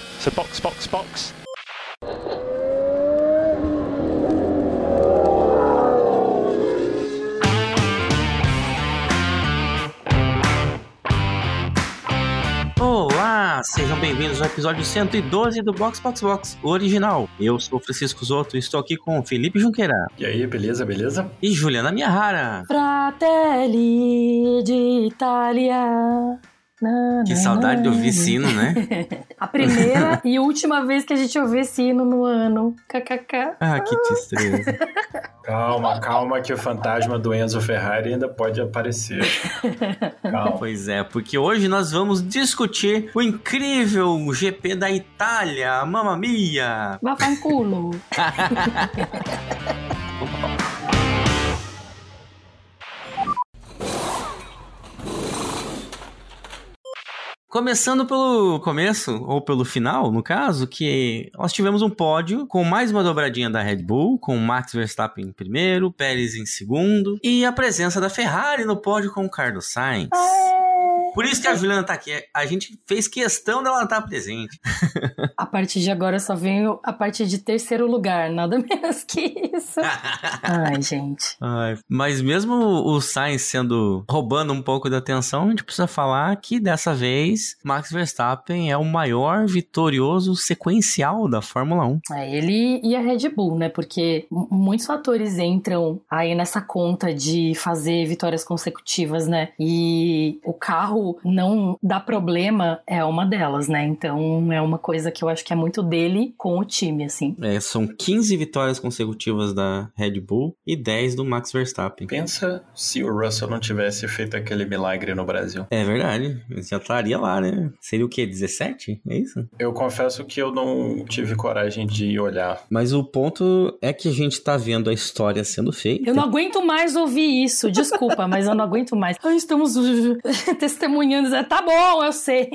So box, box, box. Olá, sejam bem-vindos ao episódio 112 do Box Box Box original. Eu sou o Francisco Zoto e estou aqui com Felipe Junqueira E aí, beleza, beleza? e Juliana Miyahara. Fratelli d'Italia. Na, Que saudade de ouvir sino, né? A primeira e última vez que a gente ouviu esse hino no ano. KKK. Ah, que tristeza. Calma, calma, que o fantasma do Enzo Ferrari ainda pode aparecer. Calma. Pois é, porque hoje nós vamos discutir o incrível GP da Itália, Mamma Mia! Bafanculo. Começando pelo começo, ou pelo final, no caso, que nós tivemos um pódio com mais uma dobradinha da Red Bull, com Max Verstappen em primeiro, Pérez em segundo, e a presença da Ferrari no pódio com Carlos Sainz. Por isso que a Juliana tá aqui. A gente fez questão dela estar presente. A partir de agora eu só venho a partir de terceiro lugar, nada menos que isso. Ai, gente. Ai, mas mesmo o Sainz sendo roubando um pouco da atenção, a gente precisa falar que dessa vez Max Verstappen é o maior vitorioso sequencial da Fórmula 1. É, ele e a Red Bull, né? Porque muitos fatores entram aí nessa conta de fazer vitórias consecutivas, né? E o carro não dá problema é uma delas, né? Então é uma coisa que eu acho que é muito dele com o time, assim. É, são 15 vitórias consecutivas da Red Bull e 10 do Max Verstappen. Pensa se o Russell não tivesse feito aquele milagre no Brasil. É verdade, ele já estaria lá, né? Seria o quê? 17? É isso? Eu confesso que eu não tive coragem de olhar. Mas o ponto é que a gente tá vendo a história sendo feita. Eu não aguento mais ouvir isso, desculpa, mas eu não aguento mais. Ai, estamos uh, testemunhando. Tá bom, eu sei.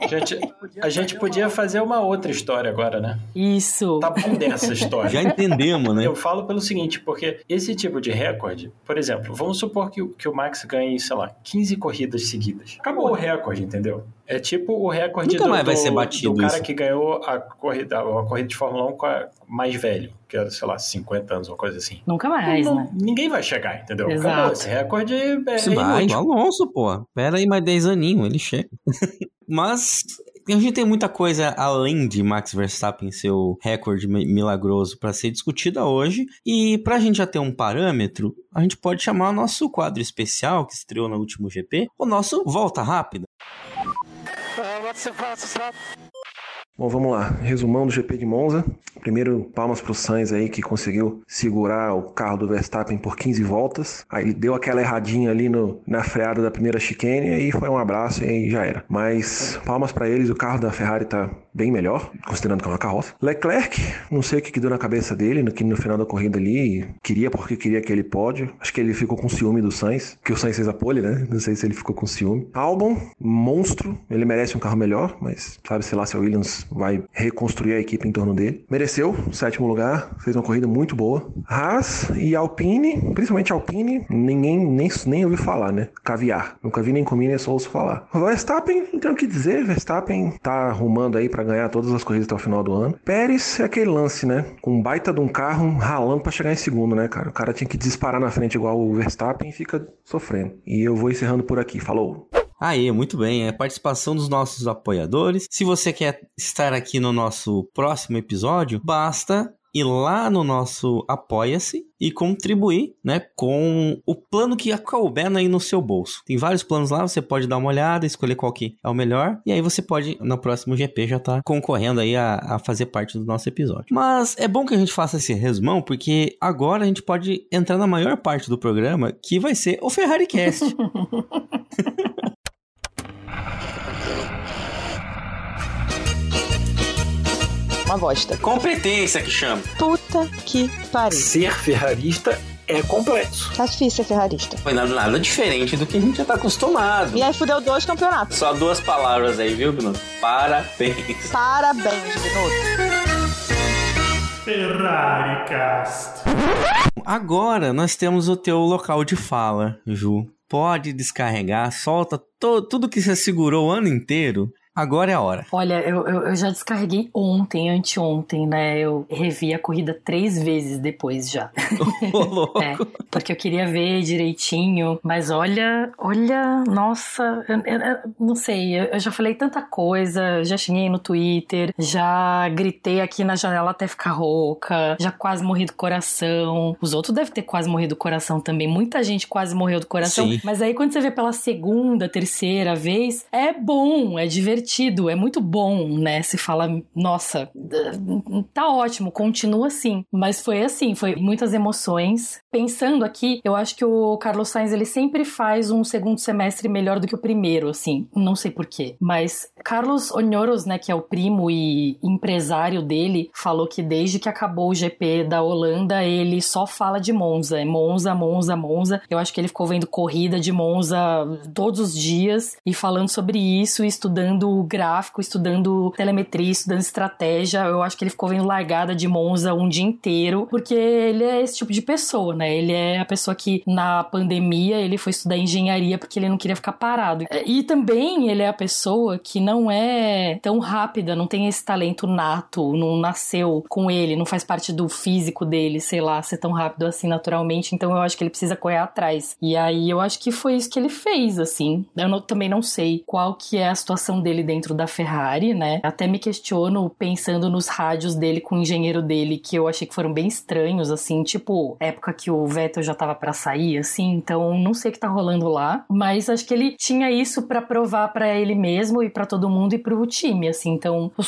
A gente, a gente podia fazer uma outra história agora, né? Isso. Tá bom dessa história. Já entendemos, né? Eu falo pelo seguinte, porque esse tipo de recorde, por exemplo, vamos supor que, o- que o Max ganhe, sei lá, 15 corridas seguidas. Acabou o recorde, entendeu? É tipo o recorde Nunca do, mais vai ser batido do cara isso. que ganhou a corrida, a corrida de Fórmula 1 com a mais velho, que era, sei lá, 50 anos, uma coisa assim. Nunca mais, Não- né? Ninguém vai chegar, entendeu? Exato. Acabou. Esse recorde é, é vai, inútil. Alonso, pô. Pera aí mais 10 aninhos, ele chega. Mas a gente tem muita coisa além de Max Verstappen seu recorde mi- milagroso para ser discutida hoje. E pra gente já ter um parâmetro, a gente pode chamar o nosso quadro especial que estreou no último GP, o nosso Volta Rápida. What's the fastest lap? Bom, vamos lá. Resumão do GP de Monza. Primeiro, palmas pro Sainz aí que conseguiu segurar o carro do Verstappen por 15 voltas. Aí ele deu aquela erradinha ali no, na freada da primeira chicane e aí foi um abraço e aí já era. Mas palmas pra eles, o carro da Ferrari tá bem melhor, considerando que é uma carroça. Leclerc, não sei o que, que deu na cabeça dele, no, que no final da corrida ali, queria porque queria aquele pódio. Acho que ele ficou com ciúme do Sainz, que o Sainz fez a pole, né? Não sei se ele ficou com ciúme. Albon, monstro, ele merece um carro melhor, mas sabe-se lá se a Williams vai reconstruir a equipe em torno dele. Mereceu, sétimo lugar, fez uma corrida muito boa. Haas e Alpine, principalmente Alpine, ninguém nem, nem ouviu falar, né? Caviar. Nunca vi nem comi, nem só ouço falar. Verstappen, não tem o que dizer, Verstappen tá arrumando aí pra ganhar todas as corridas até o final do ano. Pérez é aquele lance, né? Com um baita de um carro ralando pra chegar em segundo, né, cara? O cara tinha que disparar na frente igual o Verstappen e fica sofrendo. E eu vou encerrando por aqui. Falou! Aí, muito bem. É a participação dos nossos apoiadores. Se você quer estar aqui no nosso próximo episódio, basta ir lá no nosso Apoia-se e contribuir, né, com o plano que couber aí no seu bolso. Tem vários planos lá, você pode dar uma olhada, escolher qual que é o melhor, e aí você pode, no próximo GP, já tá concorrendo aí a, a fazer parte do nosso episódio. Mas é bom que a gente faça esse resumão, porque agora a gente pode entrar na maior parte do programa, que vai ser o Ferrari Cast. Uma bosta. Competência que chama. Puta que pariu. Ser ferrarista é complexo. Tá difícil ser ferrarista. Foi nada, nada diferente do que a gente já tá acostumado. E aí fudeu dois campeonatos. Só duas palavras aí, viu, Bruno? Parabéns. Parabéns, Minuto. Ferrari Cast. Agora nós temos o teu local de fala, Ju. Pode descarregar, solta tudo que você segurou o ano inteiro Agora é a hora. Olha, eu, eu, eu já descarreguei ontem, anteontem, né? Eu revi a corrida três vezes depois já. Ô. É, porque eu queria ver direitinho, mas olha, olha, nossa, eu, eu- não sei, eu, eu já falei tanta coisa, já xinguei no Twitter, já gritei aqui na janela até ficar rouca, já quase morri do coração. Os outros devem ter quase morrido do coração também. Muita gente quase morreu do coração. Sim. Mas aí quando você vê pela segunda, terceira vez, é bom, é divertido, é muito bom, né? Se fala, nossa, tá ótimo, continua assim. Mas foi assim, foi muitas emoções. Pensando aqui, eu acho que o Carlos Sainz ele sempre faz um segundo semestre melhor do que o primeiro, assim. Não sei porquê. Mas Carlos Onhoros, né, que é o primo e empresário dele, falou que desde que acabou o GP da Holanda, ele só fala de Monza. É Monza, Monza, Monza. Eu acho que ele ficou vendo corrida de Monza todos os dias e falando sobre isso, estudando gráfico, estudando telemetria, estudando estratégia. Eu acho que ele ficou vendo largada de Monza um dia inteiro, porque ele é esse tipo de pessoa, né? Ele é a pessoa que na pandemia ele foi estudar engenharia porque ele não queria ficar parado. E também ele é a pessoa que não é tão rápida, não tem esse talento nato, não nasceu com ele, não faz parte do físico dele, sei lá, ser tão rápido assim naturalmente. Então eu acho que ele precisa correr atrás. E aí eu acho que foi isso que ele fez, assim. Eu não- também não sei qual que é a situação dele dentro da Ferrari, né? Até me questiono pensando nos rádios dele com o engenheiro dele, que eu achei que foram bem estranhos, assim, tipo, época que o Vettel já tava pra sair, assim, então não sei o que tá rolando lá, mas acho que ele tinha isso pra provar pra ele mesmo e pra todo mundo e pro time, assim, então, o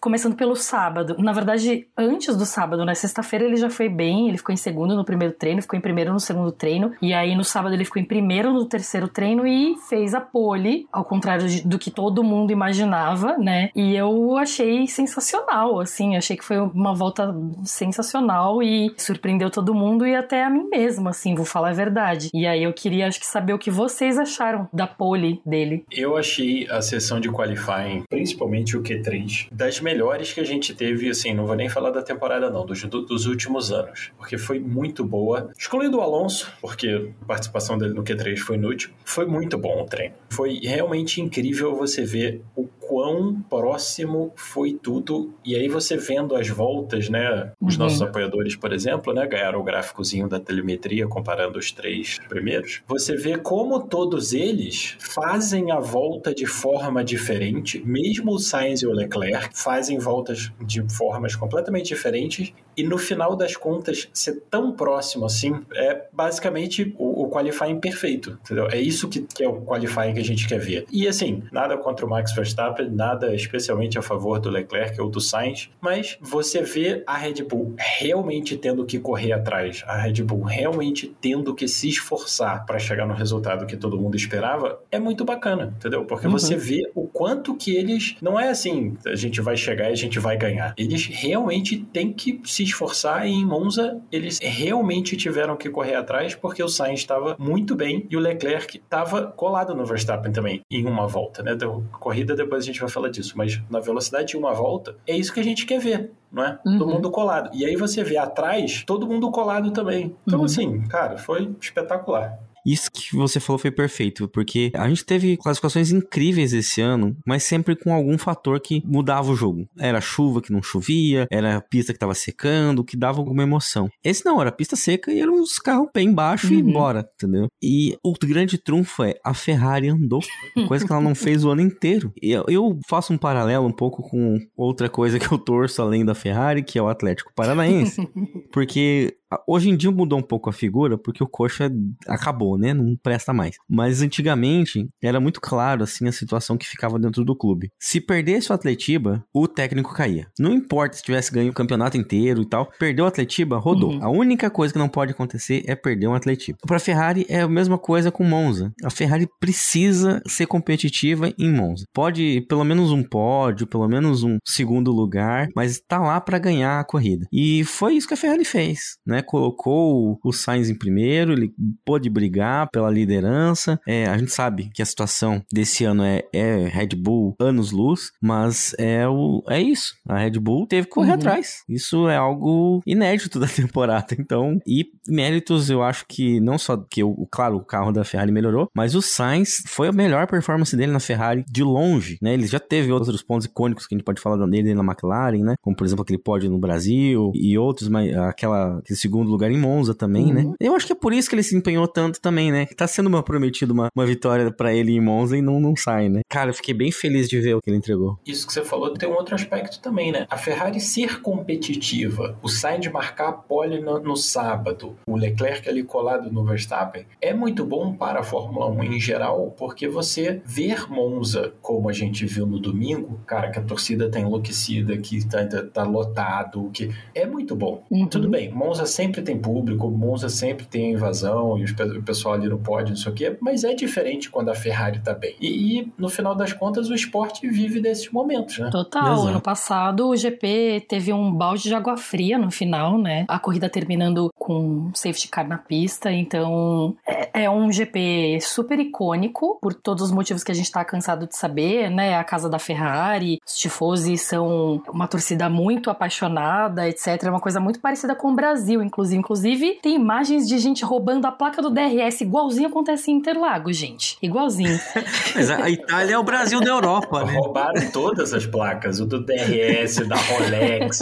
começando pelo sábado, na verdade, antes do sábado, né, sexta-feira ele já foi bem, ele ficou em segundo no primeiro treino, ficou em primeiro no segundo treino, e aí no sábado ele ficou em primeiro no terceiro treino e fez a pole, ao contrário de- do que todo mundo imaginava, né, e eu achei sensacional, assim, achei que foi uma volta sensacional e surpreendeu todo mundo e até a mim mesma, assim, vou falar a verdade. E aí eu queria, acho que, saber o que vocês acharam da pole dele. Eu achei a sessão de qualifying, principalmente o Q3, das melhores que a gente teve, assim, não vou nem falar da temporada não, dos, do- dos últimos anos, porque foi muito boa. Excluindo o Alonso, porque a participação dele no Q3 foi inútil, foi muito bom o treino. Foi realmente incrível você ver o quão próximo foi tudo, e aí você vendo as voltas, né, os Uhum. nossos apoiadores, por exemplo, né, ganharam o gráficozinho da telemetria comparando os três primeiros, você vê como todos eles fazem a volta de forma diferente, mesmo o Sainz e o Leclerc fazem voltas de formas completamente diferentes, e no final das contas, ser tão próximo assim é basicamente o, o qualifying perfeito, entendeu? É isso que, que é o qualifying que a gente quer ver. E assim, nada contra o Max Verstappen, nada especialmente a favor do Leclerc ou do Sainz, mas você vê a Red Bull realmente tendo que correr atrás, a Red Bull realmente tendo que se esforçar para chegar no resultado que todo mundo esperava, é muito bacana, entendeu? Porque Uhum. você vê o quanto que eles não é assim, a gente vai chegar e a gente vai ganhar. Eles realmente têm que se esforçar e em Monza eles realmente tiveram que correr atrás porque o Sainz estava muito bem e o Leclerc estava colado no Verstappen também em uma volta, né? Então, corrida depois a gente vai falar disso, mas na velocidade de uma volta é isso que a gente quer ver, não é? Uhum. Todo mundo colado. E aí você vê atrás todo mundo colado também. Então Uhum. assim, cara, foi espetacular. Isso que você falou foi perfeito, porque a gente teve classificações incríveis esse ano, mas sempre com algum fator que mudava o jogo. Era chuva que não chovia, era a pista que tava secando, que dava alguma emoção. Esse não, era pista seca e eram os carros pé embaixo e Uhum. bora, entendeu? E o grande trunfo é a Ferrari andou, coisa que ela não fez o ano inteiro. E eu, eu faço um paralelo um pouco com outra coisa que eu torço além da Ferrari, que é o Atlético Paranaense. Porque hoje em dia mudou um pouco a figura, porque o coxa acabou, né? Não presta mais. Mas antigamente era muito claro, assim, a situação que ficava dentro do clube. Se perdesse o Atletiba, o técnico caía. Não importa se tivesse ganho o campeonato inteiro e tal. Perdeu o Atletiba, rodou. Uhum. A única coisa que não pode acontecer é perder um Atletiba. Pra Ferrari é a mesma coisa com Monza. A Ferrari precisa ser competitiva em Monza. Pode pelo menos um pódio, pelo menos um segundo lugar, mas tá lá pra ganhar a corrida. E foi isso que a Ferrari fez, né? Né? Colocou o Sainz em primeiro, ele pôde brigar pela liderança. É, a gente sabe que a situação desse ano é, é Red Bull anos-luz, mas é, o, é isso. A Red Bull teve que correr uhum. atrás. Isso é algo inédito da temporada. Então, e méritos, eu acho que não só que, o, claro, o carro da Ferrari melhorou, mas o Sainz foi a melhor performance dele na Ferrari de longe, né? Ele já teve outros pontos icônicos que a gente pode falar dele na McLaren, né? Como, por exemplo, aquele pódio no Brasil e outros, mas aquela, aquele segundo lugar em Monza também, né? uhum. né? Eu acho que é por isso que ele se empenhou tanto também, né? Tá sendo uma prometido uma, uma vitória para ele em Monza e não, não sai, né? Cara, eu fiquei bem feliz de ver o que ele entregou. Isso que você falou tem um outro aspecto também, né? A Ferrari ser competitiva, o Sainz marcar a pole no, no sábado, o Leclerc ali colado no Verstappen, é muito bom para a Fórmula 1 em geral, porque você ver Monza como a gente viu no domingo, cara, que a torcida tá enlouquecida, que tá, tá, tá lotado, que é muito bom. Uhum. Tudo bem, Monza sempre tem público, Monza sempre tem invasão e o pessoal ali no pódio, não sei o quê, mas é diferente quando a Ferrari tá bem. E, e no final das contas, o esporte vive desses momentos, né? Total. Exato. Ano passado, o GP teve um balde de água fria no final, né? A corrida terminando com safety car na pista, então é, é um GP super icônico por todos os motivos que a gente tá cansado de saber, né? A casa da Ferrari, os tifosi são uma torcida muito apaixonada, etc. É uma coisa muito parecida com o Brasil, inclusive. Inclusive, tem imagens de gente roubando a placa do DRS, igualzinho acontece em Interlagos, gente. Igualzinho. Mas a Itália é o Brasil da Europa, né? Roubaram todas as placas, o do DRS, da Rolex.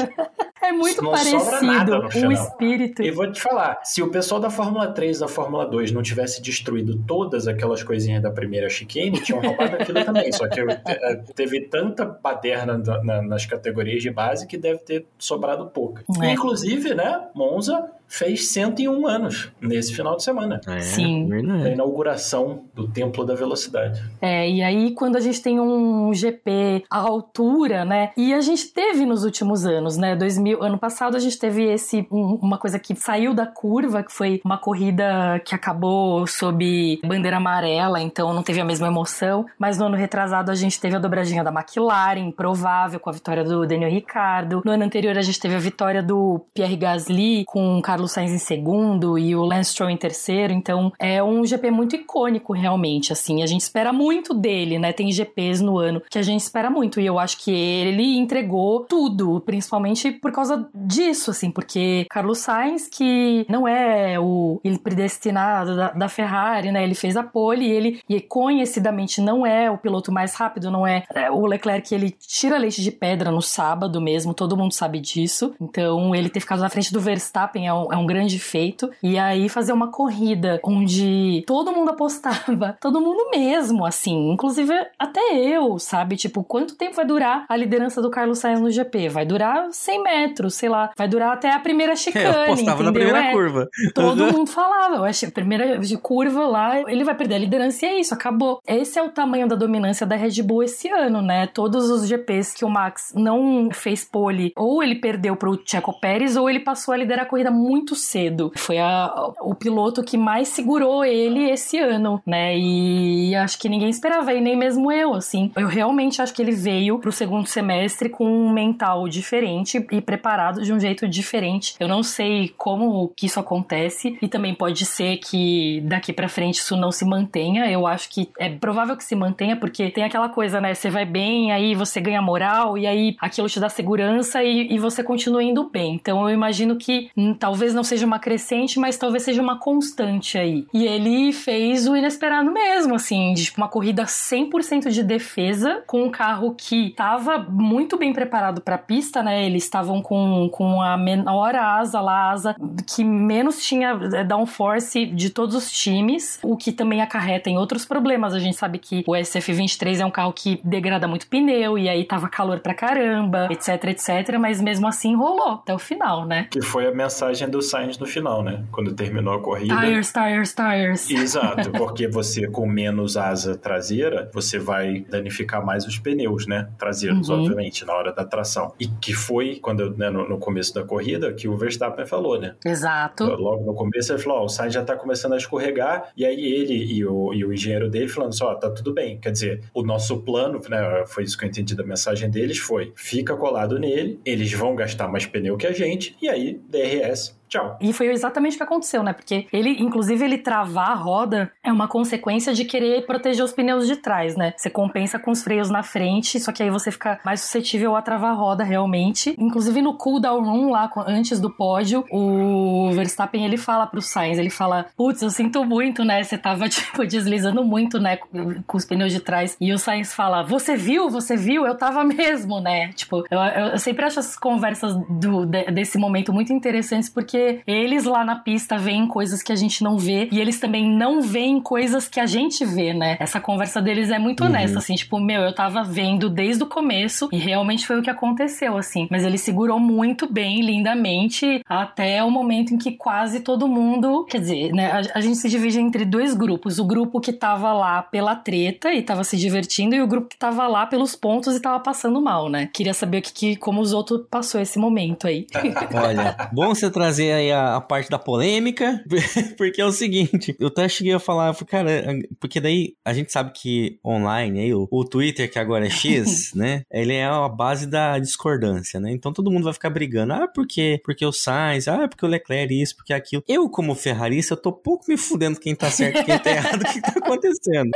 É muito não parecido o espírito. E vou te falar, se o pessoal da Fórmula 3 da Fórmula 2 não tivesse destruído todas aquelas coisinhas da primeira chicane, tinham roubado aquilo também. Só que eh, teve tanta baderna nas categorias de base que deve ter sobrado pouca. É. Inclusive, né, Monza fez 101 anos nesse final de semana. É, Sim. A inauguração do Templo da Velocidade. É, e aí quando a gente tem um GP à altura, né? E a gente teve nos últimos anos, né? 2000, ano passado a gente teve esse um, uma coisa que saiu da curva, que foi uma corrida que acabou sob bandeira amarela, então não teve a mesma emoção, mas no ano retrasado a gente teve a dobradinha da McLaren, provável com a vitória do Daniel Ricciardo. No ano anterior a gente teve a vitória do Pierre Gasly com o Carlos Sainz em segundo e o Lance Stroll em terceiro, então é um GP muito icônico realmente, assim, a gente espera muito dele, né? Tem GPs no ano que a gente espera muito e eu acho que ele entregou tudo, principalmente por causa disso, assim, porque Carlos Sainz, que não é o ele predestinado da, da Ferrari, né? Ele fez a pole e ele e conhecidamente não é o piloto mais rápido, não é, é o Leclerc, ele tira leite de pedra no sábado mesmo, todo mundo sabe disso. Então, ele ter ficado na frente do Verstappen é um, é um grande feito. E aí fazer uma corrida onde todo mundo apostava, todo mundo mesmo, assim, inclusive até eu, sabe? Tipo, quanto tempo vai durar a liderança do Carlos Sainz no GP? Vai durar 100 metros, sei lá, vai durar até a primeira chicane, é, eu entendeu? na primeira é, curva. Todo mundo falava, eu achei, primeira curva lá, ele vai perder a liderança e é isso, acabou. Esse é o tamanho da dominância da Red Bull esse ano, né? Todos os GPs que o Max não fez pole, ou ele perdeu pro Checo Pérez, ou ele passou a liderar a corrida muito muito cedo. Foi a, o piloto que mais segurou ele esse ano, né? E acho que ninguém esperava, e nem mesmo eu, assim. Eu realmente acho que ele veio pro segundo semestre com um mental diferente e preparado de um jeito diferente. Eu não sei como que isso acontece e também pode ser que daqui para frente isso não se mantenha. Eu acho que é provável que se mantenha porque tem aquela coisa, né? Você vai bem, aí você ganha moral e aí aquilo te dá segurança e, e você continua indo bem. Então eu imagino que hum, talvez talvez não seja uma crescente, mas talvez seja uma constante aí. E ele fez o inesperado mesmo, assim, de tipo, uma corrida 100% de defesa, com um carro que estava muito bem preparado para a pista, né? Eles estavam com, com a menor asa lá, asa que menos tinha é, downforce de todos os times, o que também acarreta em outros problemas. A gente sabe que o SF23 é um carro que degrada muito pneu, e aí tava calor pra caramba, etc, etc, mas mesmo assim rolou até o final, né? Que foi a mensagem do Sainz no final, né? Quando terminou a corrida. Tires, tires, tires. Exato, porque você com menos asa traseira, você vai danificar mais os pneus, né? Traseiros, uhum. obviamente, na hora da tração. E que foi, quando né, no, no, começo da corrida, que o Verstappen falou, né? Exato. Logo no começo ele falou, ó, o Sainz já tá começando a escorregar, e aí ele e o, e o engenheiro dele falando só, tá tudo bem. Quer dizer, o nosso plano, né, foi isso que eu entendi da mensagem deles, foi, fica colado nele, eles vão gastar mais pneu que a gente, e aí DRS Tchau. E foi exatamente o que aconteceu, né? Porque ele, inclusive, ele travar a roda é uma consequência de querer proteger os pneus de trás, né? Você compensa com os freios na frente, só que aí você fica mais suscetível a travar a roda realmente. Inclusive no cooldown room lá antes do pódio, o Verstappen ele fala pro Sainz, ele fala: "Putz, eu sinto muito, né? Você tava tipo deslizando muito, né, com os pneus de trás". E o Sainz fala: "Você viu? Você viu? Eu tava mesmo, né?". Tipo, eu, eu sempre acho essas conversas do, de, desse momento muito interessantes porque eles lá na pista veem coisas que a gente não vê e eles também não veem coisas que a gente vê, né? Essa conversa deles é muito honesta, assim, tipo, meu, eu tava vendo desde o começo e realmente foi o que aconteceu, assim. Mas ele segurou muito bem, lindamente, até o momento em que quase todo mundo, quer dizer, né, a, a gente se divide entre dois grupos, o grupo que tava lá pela treta e tava se divertindo e o grupo que tava lá pelos pontos e tava passando mal, né? Queria saber o que, que como os outros passou esse momento aí. Olha, bom você trazer aí a, a, parte da polêmica, porque é o seguinte, eu até cheguei a falar, eu falei, cara, porque daí a gente sabe que online, aí, o, o Twitter, que agora é X, né, ele é a base da discordância, né, então todo mundo vai ficar brigando, ah, porque, porque o Sainz, ah, porque o Leclerc isso, porque aquilo. Eu, como ferrarista, eu tô pouco me fudendo quem tá certo e quem tá errado, o que tá acontecendo.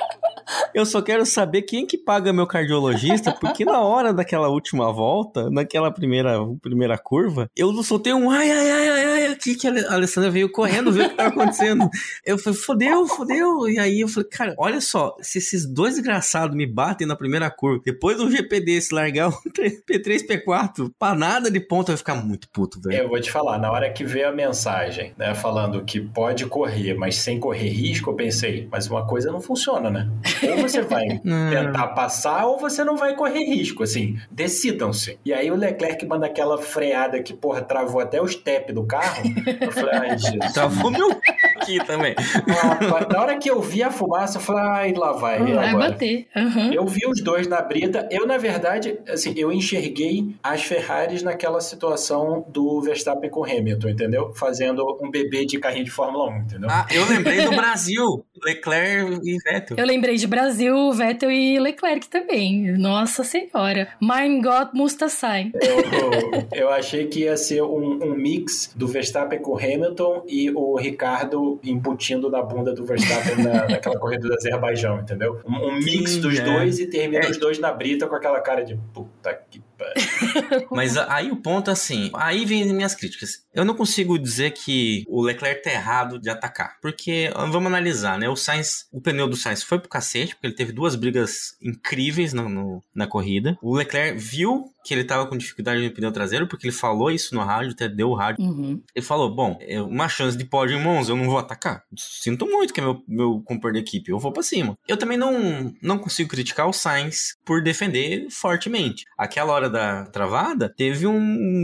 Eu só quero saber quem que paga meu cardiologista, porque na hora daquela última volta, naquela primeira, primeira curva, eu soltei um ai, ai, ai, ai, ai, aqui que a Alessandra veio correndo ver o que tava acontecendo. Eu falei, fodeu, fodeu. E aí eu falei, cara, olha só, se esses dois desgraçados me batem na primeira curva, depois do GP desse largar um P3, P4, pra nada de ponta, eu vai ficar muito puto, velho. Eu vou te falar, na hora que veio a mensagem, né, falando que pode correr, mas sem correr risco, eu pensei, mas uma coisa não funciona, né? Ou você vai tentar passar, ou você não vai correr risco, assim, decidam-se. E aí o Leclerc manda aquela freada que, porra, travou até o step do carro. Eu falei, ai, Jesus. Travou meu aqui também. Ah, na hora que eu vi a fumaça, eu falei, ai, lá vai. Vai bater. Uhum. Eu vi os dois na brita. Eu, na verdade, assim, eu enxerguei as Ferraris naquela situação do Verstappen com Hamilton, entendeu? Fazendo um bebê de carrinho de Fórmula 1, entendeu? Ah, eu lembrei do Brasil. Leclerc e Vettel. Eu lembrei de Brasil, Vettel e Leclerc também. Nossa senhora. Mein Gott Mustassai. Eu, eu achei que ia ser um, um, mix do Verstappen com Hamilton e o Ricardo embutindo na bunda do Verstappen na, naquela corrida do Azerbaijão, entendeu? Um, um mix Sim, dos é. dois e termina é. os dois na brita com aquela cara de puta que Mas aí o ponto é assim, aí vem as minhas críticas. Eu não consigo dizer que o Leclerc tá errado de atacar, porque vamos analisar, né? O Sainz, o pneu do Sainz foi pro cacete, porque ele teve duas brigas incríveis no, no, na corrida. O Leclerc viu que ele tava com dificuldade no pneu traseiro, porque ele falou isso no rádio, até deu o rádio. Uhum. Ele falou: Bom, é uma chance de pódio em Monza, eu não vou atacar. Sinto muito que é meu, meu companheiro de equipe, eu vou para cima. Eu também não, não consigo criticar o Sainz por defender fortemente. Aquela hora da travada, teve um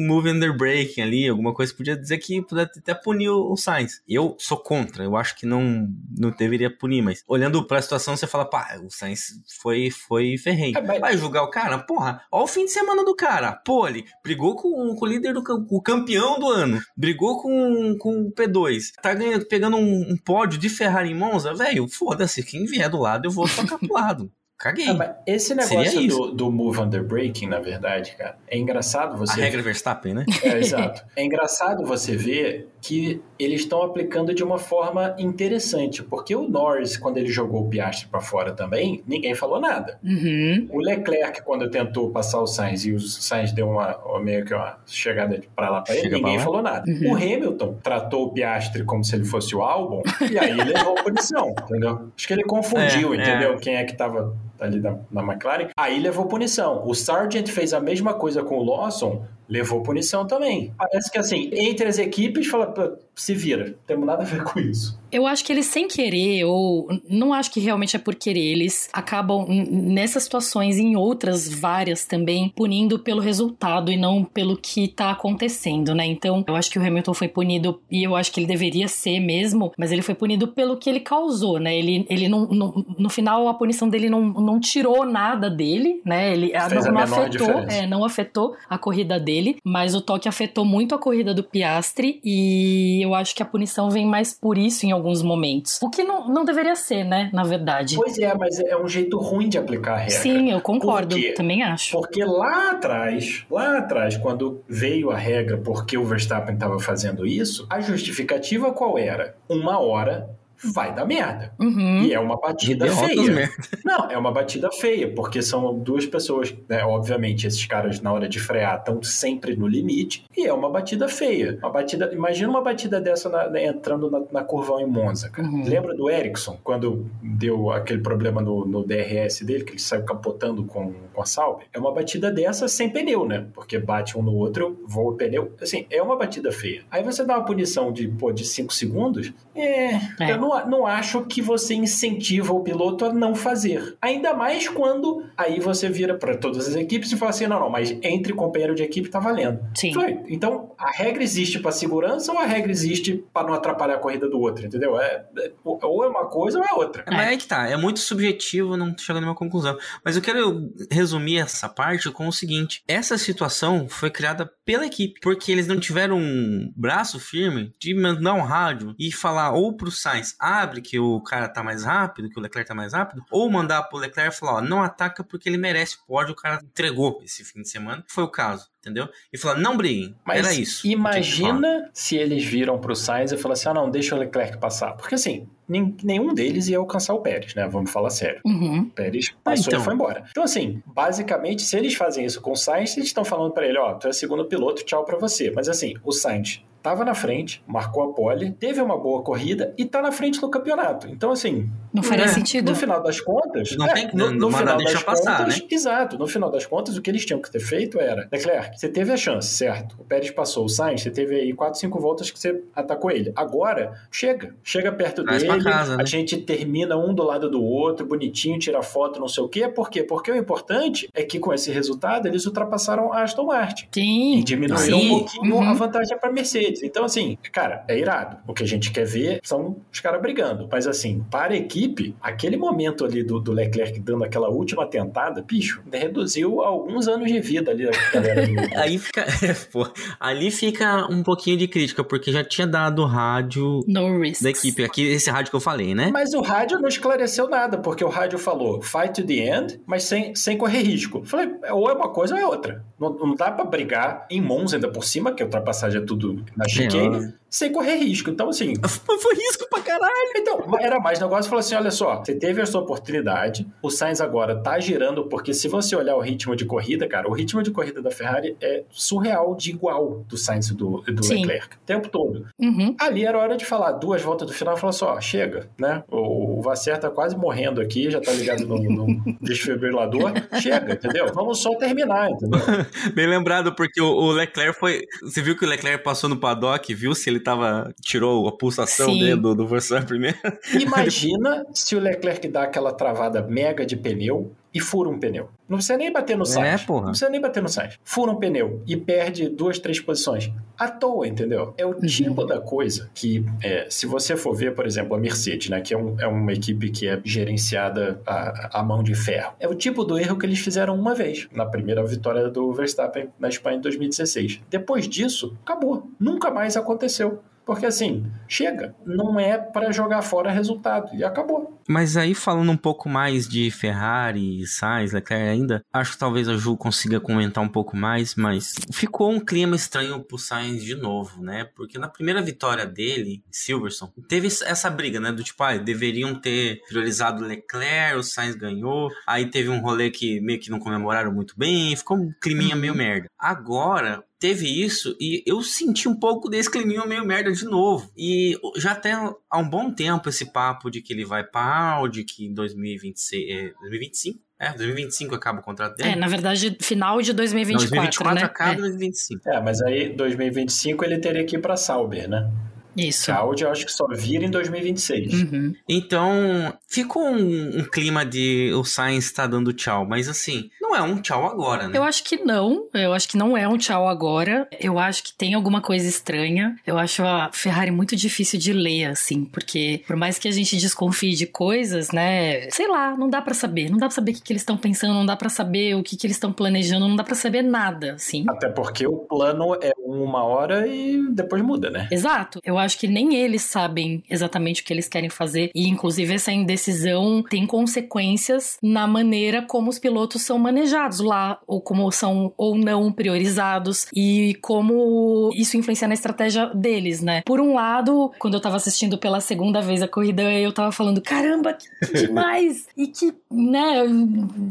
move under braking ali, alguma coisa que podia dizer que podia até punir o Sainz. Eu sou contra, eu acho que não, não deveria punir, mas olhando pra situação, você fala: Pá, o Sainz foi, foi ferrenho. É, Vai julgar o cara? Porra, olha o fim de semana do cara. Pô, ele brigou com, com o líder do o campeão do ano, brigou com, com o P2, tá ganhando, pegando um, um pódio de Ferrari em Monza, velho, foda-se, quem vier do lado eu vou tocar pro lado. Caguei. Ah, esse negócio do, do move under braking, na verdade, cara, é engraçado você. A regra Verstappen, né? É, exato. É engraçado você ver que eles estão aplicando de uma forma interessante, porque o Norris, quando ele jogou o Piastri para fora também, ninguém falou nada. Uhum. O Leclerc, quando tentou passar o Sainz e o Sainz deu uma, meio que uma chegada para lá para ele, ninguém falou nada. Uhum. O Hamilton tratou o Piastri como se ele fosse o Albon, e aí ele levou punição, entendeu? Acho que ele confundiu, é, entendeu? É. Quem é que tava ali na, na McLaren. Aí levou punição. O Sargent fez a mesma coisa com o Lawson, levou punição também. Parece que assim, entre as equipes, fala, se vira, não temos nada a ver com isso. Eu acho que eles sem querer, ou não acho que realmente é por querer, eles acabam nessas situações, em outras várias também, punindo pelo resultado e não pelo que tá acontecendo, né? Então, eu acho que o Hamilton foi punido, e eu acho que ele deveria ser mesmo, mas ele foi punido pelo que ele causou, né? Ele, ele não, não no final, a punição dele não, não tirou nada dele, né? Ele Fez não, não afetou, é, não afetou a corrida dele, mas o toque afetou muito a corrida do Piastri e eu acho que a punição vem mais por isso em alguns momentos. O que não, não deveria ser, né? Na verdade. Pois é, mas é um jeito ruim de aplicar a regra. Sim, eu concordo, também acho. Porque lá atrás, lá atrás, quando veio a regra porque o Verstappen estava fazendo isso, a justificativa qual era? Uma hora vai dar merda. Uhum. E é uma batida feia. Não, é uma batida feia, porque são duas pessoas, né? Obviamente, esses caras, na hora de frear, estão sempre no limite, e é uma batida feia. Uma batida. Imagina uma batida dessa na- né, entrando na, na curvão em Monza, cara. Uhum. Lembra do Ericsson, quando deu aquele problema no, no DRS dele, que ele saiu capotando com, com a Sauber? É uma batida dessa sem pneu, né? Porque bate um no outro, voa o pneu. Assim, é uma batida feia. Aí você dá uma punição de, pô, de 5 segundos, é. É. Eu não, não acho que você incentiva o piloto a não fazer. Ainda mais quando aí você vira para todas as equipes e fala assim: não, não, mas entre companheiro de equipe tá valendo. Sim. Foi. Então, a regra existe para segurança ou a regra existe para não atrapalhar a corrida do outro, entendeu? É, é- ou é uma coisa ou é outra. Mas aí que tá, é muito subjetivo, não chegando a nenhuma conclusão. Mas eu quero resumir essa parte com o seguinte: essa situação foi criada pela equipe, porque eles não tiveram um braço firme de mandar um rádio e falar ou pro Sainz, abre que o cara tá mais rápido, que o Leclerc tá mais rápido, ou mandar pro Leclerc falar, ó, não ataca porque ele merece o pódio, o cara entregou esse fim de semana, que foi o caso, entendeu? E falar, não briguem, Mas era isso. imagina se eles viram pro Sainz e falaram assim: ah, não, deixa o Leclerc passar. Porque assim, nen- nenhum deles ia alcançar o Pérez, né? Vamos falar sério. Uhum. O Pérez passou então. e foi embora. Então, assim, basicamente, se eles fazem isso com o Sainz, eles estão falando pra ele: ó, tu é segundo piloto, tchau pra você. Mas assim, o Sainz tava na frente, marcou a pole, teve uma boa corrida e tá na frente no campeonato. Então, assim, Não faria É, sentido? no final das contas. Não é, tem- no, não no manda final deixar das passar, contas. né? Exato. No final das contas, o que eles tinham que ter feito era: Leclerc, você teve a chance, certo? O Pérez passou o Sainz, você teve aí 4, 5 voltas que você atacou ele. Agora, chega. Chega perto Traz dele, casa, a né? gente termina um do lado do outro, bonitinho, tira foto, não sei o quê. Por quê? Porque o importante é que com esse resultado eles ultrapassaram a Aston Martin. Sim. E diminuíram Sim. um pouquinho Uhum. a vantagem para Mercedes. Então, assim, cara, é irado. O que a gente quer ver são os caras brigando. Mas, assim, para a equipe, aquele momento ali do, do Leclerc dando aquela última tentada, bicho, reduziu alguns anos de vida ali da galera. do- Aí fica, pô, ali fica um pouquinho de crítica, porque já tinha dado rádio No da equipe, aqui esse rádio que eu falei, né? Mas o rádio não esclareceu nada, porque o rádio falou fight to the end, mas sem, sem correr risco. Eu Falei, ou é uma coisa ou é outra. Não, não dá pra brigar em Monza ainda por cima, que a ultrapassagem é tudo na chicane, sem correr risco. Então, assim, Foi risco pra caralho. Então, era mais negócio, falou assim, olha só, você teve a sua oportunidade, o Sainz agora tá girando, porque se você olhar o ritmo de corrida, cara, o ritmo de corrida da Ferrari é surreal de igual do Sainz e do, do Sim. Leclerc, o tempo todo. Uhum. Ali era hora de falar, duas voltas do final, falou só, chega, né? O, o Vasser tá quase morrendo aqui, já tá ligado no, no desfibrilador, chega, entendeu? Vamos só terminar, entendeu? Bem lembrado, porque o, o Leclerc foi. Você viu que o Leclerc passou no paddock, viu se ele tava. tirou a pulsação Sim. dele do, do Verstappen primeiro? Imagina se o Leclerc dá aquela travada mega de pneu e fura um pneu. Não precisa nem bater no Sainz. porra. Não precisa nem bater no Sainz. Fura um pneu e perde duas, três posições. À toa, entendeu? É o tipo da coisa que, é, se você for ver, por exemplo, a Mercedes, né, que é, um- é uma equipe que é gerenciada à, à mão de ferro, é o tipo do erro que eles fizeram uma vez, na primeira vitória do Verstappen na Espanha em 2016. Depois disso, acabou. Nunca mais aconteceu. Porque assim, chega, não é pra jogar fora resultado e acabou. Mas aí, falando um pouco mais de Ferrari, Sainz, Leclerc ainda, acho que talvez a Ju consiga comentar um pouco mais, mas ficou um clima estranho pro Sainz de novo, né? Porque na primeira vitória dele, em Silverstone, teve essa briga, né? Do tipo, ah, deveriam ter priorizado o Leclerc, o Sainz ganhou, aí teve um rolê que meio que não comemoraram muito bem, ficou um climinha meio merda. Agora, teve isso e eu senti um pouco desse climinho meio merda de novo. E já até há um bom tempo esse papo de que ele vai pra Audi, que em 2026, é, 2025? É, 2025 acaba o contrato dele. É, na verdade, final de Não, 2024, 2024 né? acaba 2025. É, mas aí 2025 ele teria que ir pra Sauber, né? Isso. A Audi eu acho que só vira em 2026. Uhum. Então, ficou um, um clima de o Sainz tá dando tchau, mas assim, não não é um tchau agora, né? Eu acho que não. Eu acho que não é um tchau agora. Eu acho que tem alguma coisa estranha. Eu acho a Ferrari muito difícil de ler, assim, porque por mais que a gente desconfie de coisas, né? Sei lá, não dá para saber. Não dá pra saber o que, que eles estão pensando, não dá para saber o que, que eles estão planejando, não dá para saber nada, assim. Até porque o plano é uma hora e depois muda, né? Exato. Eu acho que nem eles sabem exatamente o que eles querem fazer. E, inclusive, essa indecisão tem consequências na maneira como os pilotos são manejados lá, ou como são ou não priorizados, e como isso influencia na estratégia deles, né? Por um lado, quando eu tava assistindo pela segunda vez a corrida, eu tava falando: caramba, que demais! e que, né,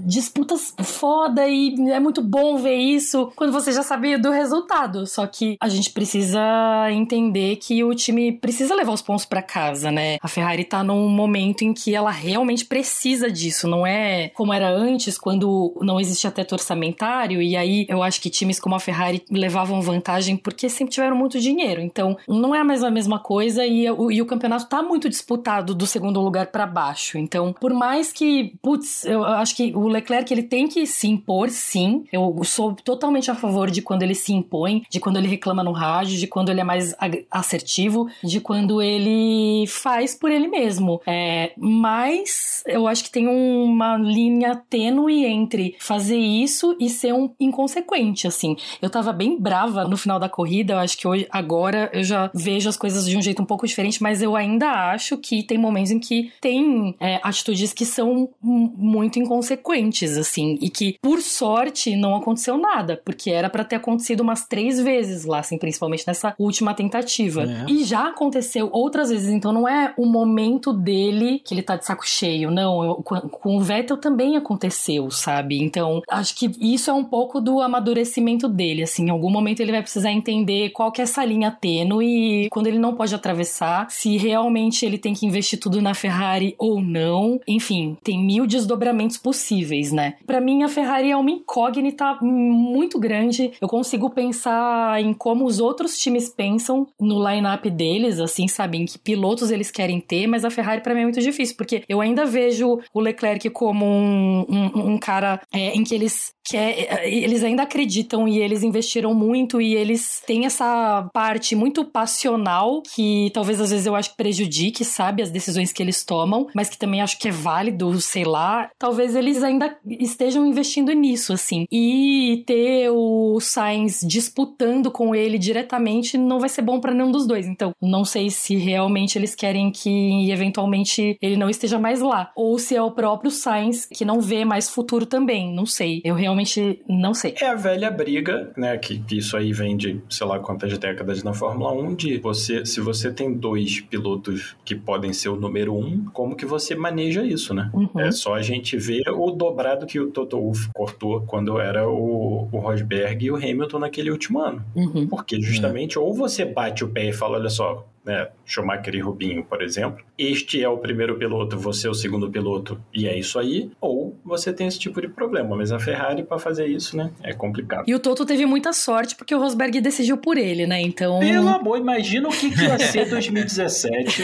disputas foda e é muito bom ver isso quando você já sabia do resultado. Só que a gente precisa entender que o time precisa levar os pontos para casa, né? A Ferrari tá num momento em que ela realmente precisa disso, não é como era antes, quando não existia teto orçamentário, e aí eu acho que times como a Ferrari levavam vantagem porque sempre tiveram muito dinheiro. Então, não é mais a mesma coisa e, o, e o campeonato tá muito disputado do segundo lugar para baixo. Então, por mais que, putz, eu acho que o Leclerc ele tem que se impor, sim. Eu sou totalmente a favor de quando ele se impõe, de quando ele reclama no rádio, de quando ele é mais assertivo, de quando ele faz por ele mesmo. É, mas eu acho que tem uma linha tênue entre fazer isso e ser um inconsequente, assim. Eu tava bem brava no final da corrida, eu acho que hoje, agora eu já vejo as coisas de um jeito um pouco diferente, mas eu ainda acho que tem momentos em que tem é, atitudes que são muito inconsequentes, assim, e que, por sorte, não aconteceu nada, porque era para ter acontecido umas três vezes lá, assim, principalmente nessa última tentativa. É. E já aconteceu outras vezes, então não é o momento dele que ele tá de saco cheio, não. Eu, com, com o Vettel também aconteceu, sabe? Então, acho que isso é um pouco do amadurecimento dele, assim, em algum momento ele vai precisar entender qual que é essa linha tênue e quando ele não pode atravessar, se realmente ele tem que investir tudo na Ferrari ou não. Enfim, tem mil desdobramentos possíveis, né? Para mim, a Ferrari é uma incógnita muito grande. Eu consigo pensar em como os outros times pensam no line-up deles, assim, sabe? Em que pilotos eles querem ter, mas a Ferrari para mim é muito difícil, porque eu ainda vejo o Leclerc como um, um, um cara é, em que eles que é, eles ainda acreditam e eles investiram muito e eles têm essa parte muito passional que talvez às vezes eu acho que prejudique, sabe, as decisões que eles tomam, mas que também acho que é válido, sei lá. Talvez eles ainda estejam investindo nisso, assim. E ter o Sainz disputando com ele diretamente não vai ser bom para nenhum dos dois. Então, não sei se realmente eles querem que eventualmente ele não esteja mais lá ou se é o próprio Sainz que não vê mais futuro também. Não sei. Eu realmente realmente não sei. É a velha briga, né? Que, isso aí vem de sei lá quantas décadas na Fórmula 1, de você, se você tem dois pilotos que podem ser o número um, como que você maneja isso, né? Uhum. É só a gente ver o dobrado que o Toto Wolff cortou quando era o, o Rosberg e o Hamilton naquele último ano. Uhum. Porque justamente, uhum. ou você bate o pé e fala, olha só, né, Schumacher e Rubinho, por exemplo, este é o primeiro piloto, você é o segundo piloto, e é isso aí, ou você tem esse tipo de problema. Mas a Ferrari, para fazer isso, né, é complicado. E o Toto teve muita sorte porque o Rosberg decidiu por ele, né? Então. Pelo amor, imagina o que, que ia ser 2017.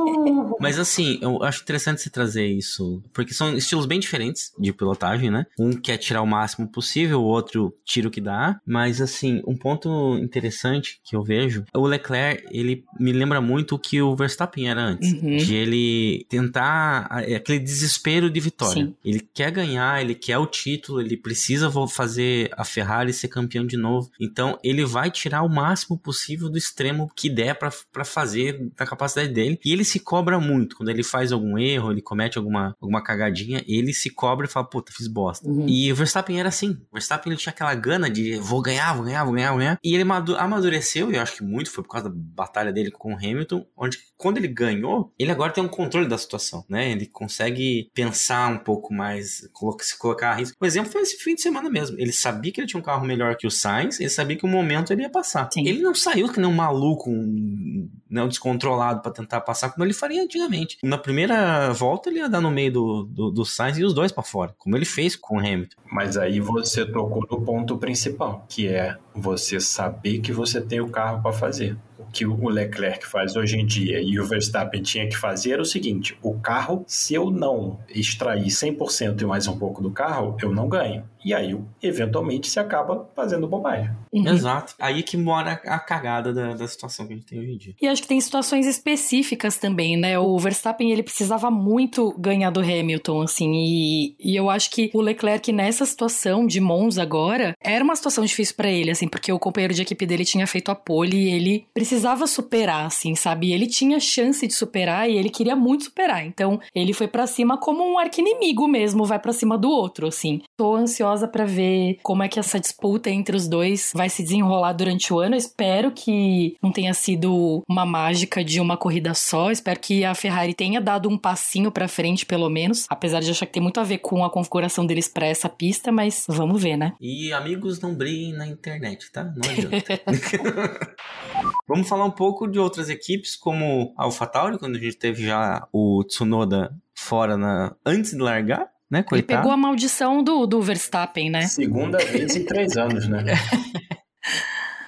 Mas assim, eu acho interessante você trazer isso, porque são estilos bem diferentes de pilotagem, né? Um quer tirar o máximo possível, o outro tira o que dá. Mas assim, um ponto interessante que eu vejo, o Leclerc, ele me lembra muito o que o Verstappen era antes. Uhum. De ele tentar é, aquele desespero de vitória. Sim. Ele quer ganhar, ele quer o título, ele precisa fazer a Ferrari ser campeão de novo. Então ele vai tirar o máximo possível do extremo que der para fazer da capacidade dele. E ele se cobra muito. Quando ele faz algum erro, ele comete alguma, alguma cagadinha, ele se cobra e fala, puta, fiz bosta. Uhum. E o Verstappen era assim. O Verstappen ele tinha aquela gana de vou ganhar, vou ganhar, vou ganhar, vou ganhar. E ele amadureceu, e eu acho que muito foi por causa da batalha dele com o Hamilton, onde quando ele ganhou, ele agora tem um controle da situação, né? Ele consegue pensar um pouco mais, se colocar a risco. O exemplo foi esse fim de semana mesmo. Ele sabia que ele tinha um carro melhor que o Sainz, ele sabia que o momento ele ia passar. Sim. Ele não saiu que nem um maluco, um, né, um descontrolado para tentar passar como ele faria antigamente. Na primeira volta ele ia dar no meio do, do, do Sainz e os dois para fora, como ele fez com o Hamilton. Mas aí você tocou no ponto principal, que é você saber que você tem o carro para fazer que o Leclerc faz hoje em dia e o Verstappen tinha que fazer era o seguinte: o carro, se eu não extrair 100% e mais um pouco do carro, eu não ganho. E aí, eventualmente, se acaba fazendo bobagem. Uhum. Exato. Aí que mora a cagada da, da situação que a gente tem hoje em dia. E acho que tem situações específicas também, né? O Verstappen, ele precisava muito ganhar do Hamilton, assim, e, e eu acho que o Leclerc nessa situação de Monza agora, era uma situação difícil para ele, assim, porque o companheiro de equipe dele tinha feito a pole e ele precisava superar, assim, sabe? E ele tinha chance de superar e ele queria muito superar. Então, ele foi para cima como um arquinimigo mesmo, vai para cima do outro, assim. Tô ansiosa para ver como é que essa disputa entre os dois vai se desenrolar durante o ano. Eu espero que não tenha sido uma mágica de uma corrida só. Espero que a Ferrari tenha dado um passinho para frente, pelo menos. Apesar de achar que tem muito a ver com a configuração deles para essa pista, mas vamos ver, né? E amigos não briguem na internet, tá? Não adianta. Vamos falar um pouco de outras equipes, como a AlphaTauri, quando a gente teve já o Tsunoda fora na... antes de largar, né? Ele Coitado. pegou a maldição do, do Verstappen, né? Segunda vez em três anos, né?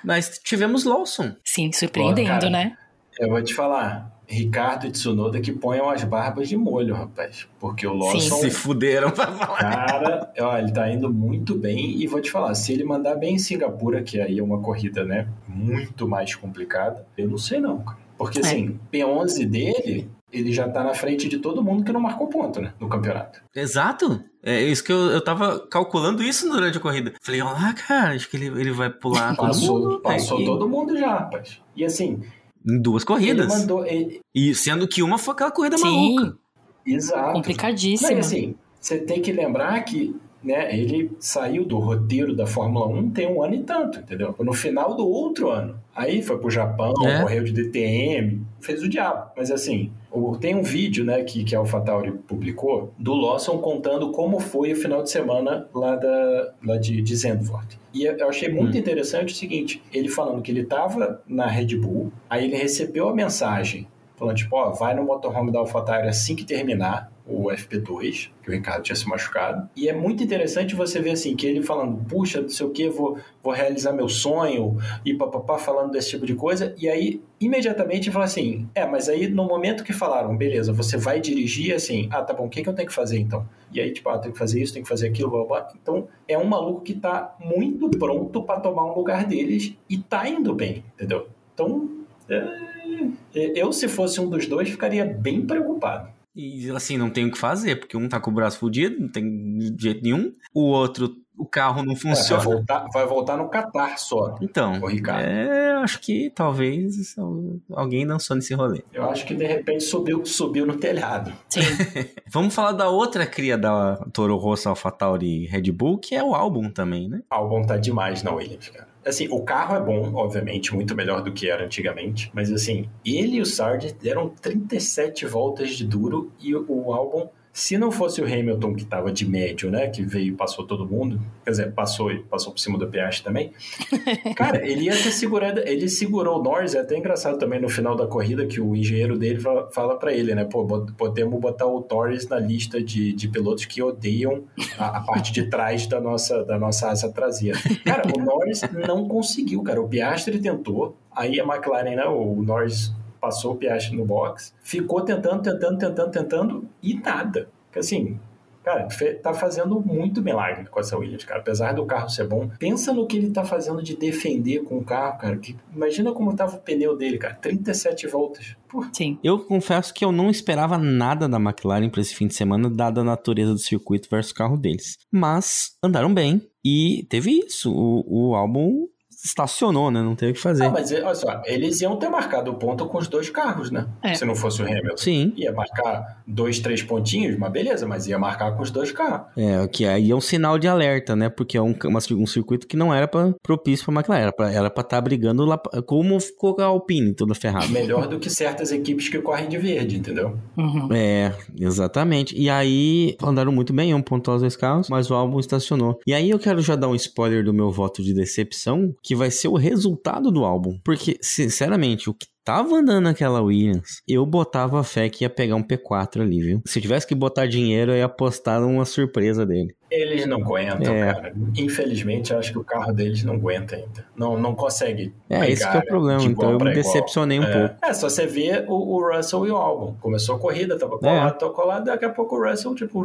Mas tivemos Lawson. Sim, surpreendendo, Pô, cara. né? Eu vou te falar. Ricardo e Tsunoda que ponham as barbas de molho, rapaz. Porque o Lawson, Se fuderam pra falar. cara, ó, ele tá indo muito bem. E vou te falar, se ele mandar bem em Singapura, que aí é uma corrida, né, muito mais complicada, eu não sei não, cara. Porque É. assim, P11 dele, ele já tá na frente de todo mundo que não marcou ponto, né, no campeonato. Exato. É isso que eu, eu tava calculando isso durante a corrida. Falei, ó lá, cara, acho que ele, ele vai pular todo Passou, mundo. passou É, todo mundo já, rapaz. E assim, Em duas ele corridas. mandou... ele- E sendo que uma foi aquela corrida Sim, maluca. Exato. Não, complicadíssimo. e assim, você tem que lembrar que né, ele saiu do roteiro da Fórmula 1 tem um ano e tanto, entendeu? No final do outro ano. Aí foi pro Japão, É. correu de DTM, fez o diabo. Mas assim, tem um vídeo né, que, que a AlphaTauri publicou do Lawson contando como foi o final de semana lá, da, lá de, de Zandvoort. E eu eu achei muito Hum. interessante o seguinte, ele falando que ele estava na Red Bull, aí ele recebeu a mensagem falando tipo, ó, vai no motorhome da AlphaTauri assim que terminar o FP2, que o Ricardo tinha se machucado. E é muito interessante você ver assim, que ele falando, puxa, não sei o que, vou, vou realizar meu sonho, e papapá, falando desse tipo de coisa. E aí, imediatamente, fala assim, é, mas aí no momento que falaram, beleza, você vai dirigir, assim, ah, tá bom, o que, que eu tenho que fazer então? E aí, tipo, ah, tem que fazer isso, tem que fazer aquilo, blá, blá. Então, é um maluco que tá muito pronto para tomar um lugar deles e tá indo bem, entendeu? Então, é, eu, se fosse um dos dois, ficaria bem preocupado. E assim, não tem o que fazer, porque um tá com o braço fudido, não tem jeito nenhum. O outro, o carro não É, vai, funciona. voltar, vai voltar no Catar só. Então, é, acho que talvez alguém dançou nesse rolê. Eu acho que de repente subiu, subiu no telhado. Sim. Vamos falar da outra cria da Toro Rosso, AlphaTauri e Red Bull, que é o álbum também, né? O álbum tá demais na Williams, cara. Assim, o carro é bom, obviamente, muito melhor do que era antigamente. Mas assim, ele e o Sargent deram 37 voltas de duro e o, o álbum. Se não fosse o Hamilton que tava de médio, né? Que veio e passou todo mundo. Quer dizer, passou e passou por cima do Piastri também. Cara, ele ia ter segurado. Ele segurou o Norris. É até engraçado também no final da corrida que o engenheiro dele fala, para ele, né? Pô, podemos botar o Norris na lista de, de pilotos que odeiam a, a parte de trás da nossa, da nossa asa traseira. Cara, o Norris não conseguiu, cara. O Piastri tentou. Aí a McLaren, né? O Norris passou o Piastri no box. Ficou tentando, tentando, tentando, tentando e nada. Porque assim, Cara, tá fazendo muito milagre com essa Williams, cara. Apesar do carro ser bom, pensa no que ele tá fazendo de defender com o carro, cara. Que, imagina como tava o pneu dele, cara. 37 voltas. Pô, Sim. Eu confesso que eu não esperava nada da McLaren para esse fim de semana, dada a natureza do circuito versus o carro deles. Mas andaram bem e teve isso. O, o álbum estacionou, né? Não teve o que fazer. Ah, mas olha só, eles iam ter marcado o ponto com os dois carros, né? É. Se não fosse o Hamilton. Sim. Ia marcar dois, três pontinhos, mas beleza, mas ia marcar com os dois carros. É, que aí é um sinal de alerta, né? Porque é um, uma- um circuito que não era pra, propício pra McLaren, era pra, estar brigando lá, como ficou a Alpine toda ferrada. Melhor do que certas equipes que correm de verde, entendeu? Uhum. É, exatamente. E aí andaram muito bem, iam pontuar os dois carros, mas o álbum estacionou. E aí eu quero já dar um spoiler do meu voto de decepção, que vai ser o resultado do álbum. Porque, sinceramente, o que tava andando aquela Williams, eu botava fé que ia pegar um P4 ali, viu? Se eu tivesse que botar dinheiro, eu ia apostar numa surpresa dele. Eles não aguentam, É. cara. Infelizmente, eu acho que o carro deles não aguenta ainda. Não, não consegue. É, esse que é o pegar problema. Então eu me pra igual. decepcionei um é. pouco. É, só você vê o, o Russell e o Albon. Começou a corrida, tava colado, tava colado, daqui a pouco o Russell, tipo,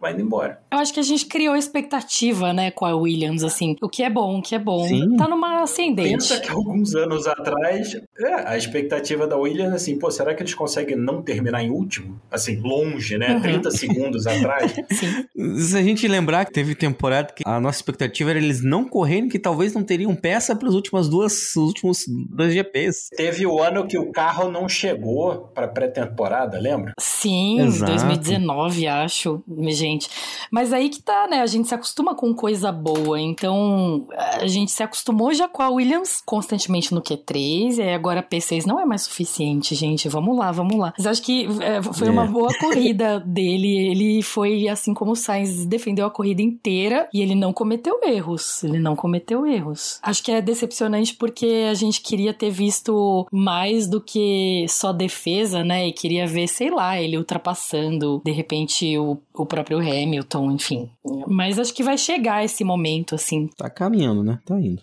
vai indo embora. Eu acho que a gente criou expectativa, né, com a Williams, assim. O que é bom, o que é bom. Sim. Tá numa ascendente. Pensa que alguns anos atrás, é, a expectativa da Williams, assim, pô, será que eles conseguem não terminar em último? Assim, longe, né? Uhum. 30 segundos atrás. Sim. Se a gente lembrar que teve temporada que a nossa expectativa era eles não correrem, que talvez não teriam peça para as últimas duas, os últimos dois GPs. Teve o ano que o carro não chegou pra pré-temporada, lembra? Sim, Exato. 2019, acho, gente. Mas aí que tá, né? A gente se acostuma com coisa boa. Então, a gente se acostumou já com a Williams constantemente no Q3, e aí agora a P6 não é mais suficiente, gente. Vamos lá, vamos lá. Mas acho que é, foi É. uma boa corrida dele. Ele foi, assim como o Sainz, defendeu a corrida inteira e ele não cometeu erros. Ele não cometeu erros. Acho que é decepcionante porque a gente queria ter visto mais do que só defesa, né? E queria ver, sei lá, ele ultrapassando, de repente, o, o próprio Hamilton, enfim. Mas acho que vai chegar esse momento, assim. Tá caminhando, né? Tá indo.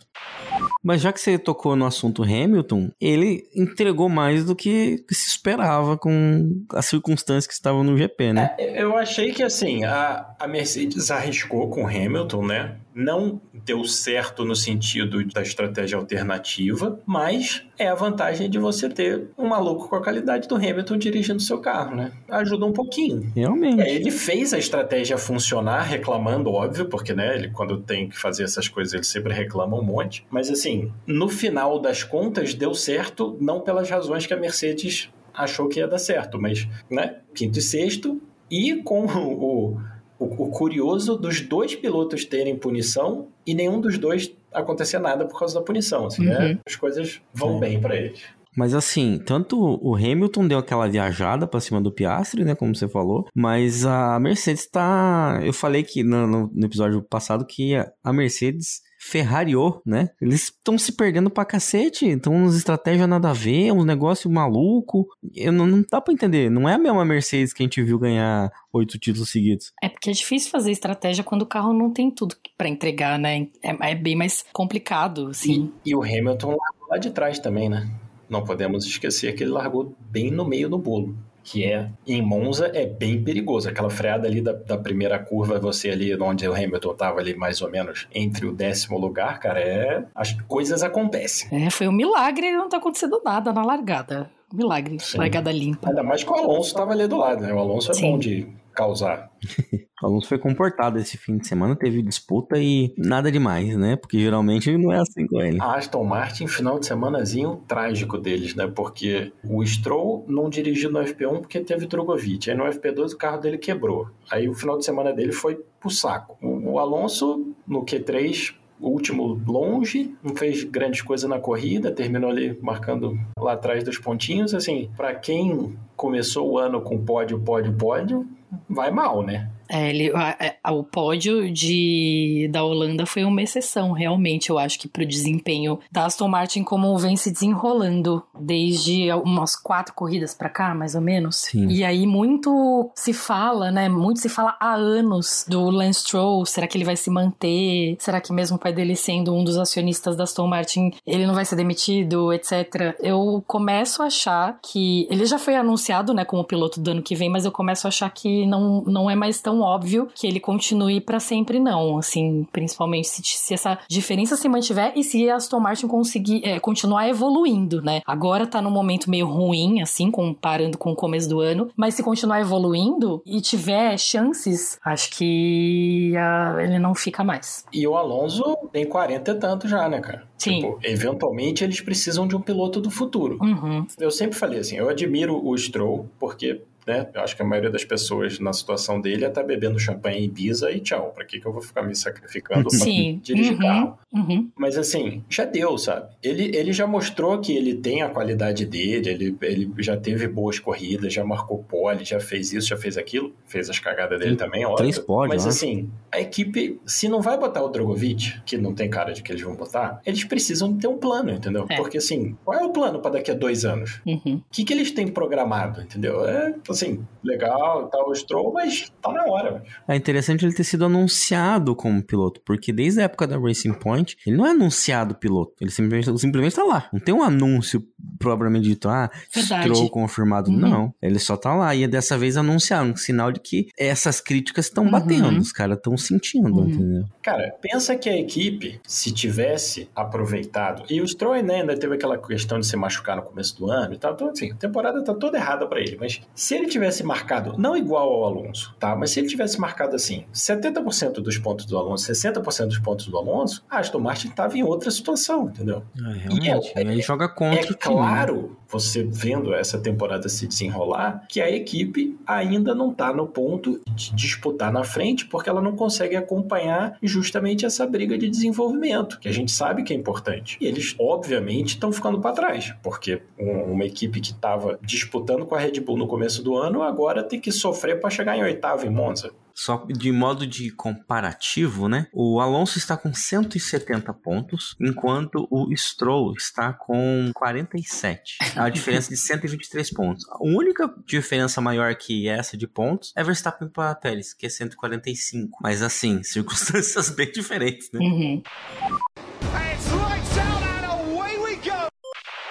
Mas já que você tocou no assunto Hamilton, ele entregou mais do que se esperava com as circunstâncias que estavam no GP, né? Eu achei que assim, a, a Mercedes arriscou com o Hamilton, né? Não deu certo no sentido da estratégia alternativa, mas é a vantagem de você ter um maluco com a qualidade do Hamilton dirigindo seu carro, né? Ajuda um pouquinho. Realmente. É, ele fez a estratégia funcionar, reclamando, óbvio, porque né, ele quando tem que fazer essas coisas, ele sempre reclama um monte. Mas assim, no final das contas, deu certo, não pelas razões que a Mercedes achou que ia dar certo, mas, né, quinto e sexto, e com o, o, o curioso dos dois pilotos terem punição e nenhum dos dois acontecer nada por causa da punição. Assim, né? Uhum. As coisas vão É. bem para eles. Mas assim, tanto o Hamilton deu aquela viajada pra cima do Piastri, né? Como você falou. Mas a Mercedes tá. Eu falei que no, no- no episódio passado que a, a Mercedes ferrariou, né? Eles estão se perdendo pra cacete. Estão uns estratégias nada a ver, uns negócios maluco. Eu não, não dá pra entender. Não é a mesma Mercedes que a gente viu ganhar oito títulos seguidos. É porque é difícil fazer estratégia quando o carro não tem tudo pra entregar, né? É, é bem mais complicado, assim. E, e o Hamilton lá de trás também, né? Não podemos esquecer que ele largou bem no meio do bolo. Que é, em Monza, é bem perigoso. Aquela freada ali da, da primeira curva, você ali onde o Hamilton tava ali mais ou menos entre o décimo lugar, cara, é. As coisas acontecem. É, foi um milagre não tá acontecendo nada na largada. Milagre. Sim. Largada limpa. Ainda mais que o Alonso tava ali do lado, né? O Alonso é Sim. bom de causar. O Alonso foi comportado esse fim de semana, teve disputa e nada demais, né? Porque geralmente não é assim com ele. A Aston Martin, final de semanazinho trágico deles, né? Porque o Stroll não dirigiu no FP1 porque teve Drogovic. Aí no FP2 o carro dele quebrou. Aí o final de semana dele foi pro saco. O, o Alonso, no Q3, o último longe, não fez grandes coisas na corrida, terminou ali marcando lá atrás dos pontinhos. Assim, para quem começou o ano com pódio, pódio, pódio, vai mal, né? É, ele, a- a- o pódio de, da Holanda foi uma exceção, realmente, eu acho que pro desempenho da Aston Martin como vem se desenrolando desde umas quatro corridas pra cá, mais ou menos. Sim. E aí muito se fala, né? Muito se fala há anos do Lance Stroll. Será que ele vai se manter? Será que mesmo o pai dele sendo um dos acionistas da Aston Martin, ele não vai ser demitido, etc. Eu começo a achar que ele já foi anunciado, né, como piloto do ano que vem, mas eu começo a achar que não, não é mais tão óbvio que ele continue pra sempre, não. Assim, principalmente se, se essa diferença se mantiver e se a Aston Martin conseguir é, continuar evoluindo, né? Agora tá num momento meio ruim, assim, comparando com o começo do ano, mas se continuar evoluindo e tiver chances, acho que ah, ele não fica mais. E o Alonso tem 40 e tanto já, né, cara? Sim. Tipo, eventualmente eles precisam de um piloto do futuro. Uhum. Eu sempre falei assim, eu admiro o Stroll, porque né? Eu acho que a maioria das pessoas na situação dele é estar bebendo champanhe em Ibiza e tchau. Pra que, que eu vou ficar me sacrificando pra Sim. dirigir Uhum, carro? uhum. Mas assim, já deu, sabe? Ele, ele já mostrou que ele tem a qualidade dele, ele, ele já teve boas corridas, já marcou pole, já fez isso, já fez aquilo, fez as cagadas dele Tem também, óbvio. três pódios, Mas né? assim, a equipe, se não vai botar o Drogovic, que não tem cara de que eles vão botar, eles precisam ter um plano, entendeu? É. Porque assim, qual é o plano pra daqui a dois anos? Uhum. O que, que eles têm programado, entendeu? É, assim, legal, tal, o Stroll, mas tá na hora. É interessante ele ter sido anunciado como piloto, porque desde a época da Racing Point, ele não é anunciado piloto, ele simplesmente, simplesmente tá lá. Não tem um anúncio propriamente dito, ah, Verdade. Stroll confirmado. Uhum. Não, ele só tá lá. E é dessa vez anunciaram, um sinal de que essas críticas estão Uhum. batendo, os caras estão sentindo, Uhum. entendeu? Cara, pensa que a equipe, se tivesse aproveitado, e o Stroll né, ainda teve aquela questão de se machucar no começo do ano e tal, então assim, a temporada tá toda errada pra ele, mas se ele tivesse marcado, não igual ao Alonso, tá? Mas se ele tivesse marcado assim, 70% dos pontos do Alonso, 60% dos pontos do Alonso, a Aston Martin tava em outra situação, entendeu? É, realmente. é- ele joga contra É o time, né? claro, você vendo essa temporada se desenrolar, que a equipe ainda não está no ponto de disputar na frente, porque ela não consegue acompanhar justamente essa briga de desenvolvimento, que a gente sabe que é importante. E eles, obviamente, estão ficando para trás, porque um- uma equipe que estava disputando com a Red Bull no começo do ano, agora tem que sofrer para chegar em oitavo em Monza. Só de modo de comparativo, né? O Alonso está com 170 pontos, enquanto o Stroll está com 47. É uma diferença de 123 pontos. A única diferença maior que essa de pontos é Verstappen para Pérez, que é 145. Mas assim, circunstâncias bem diferentes, né? Uhum.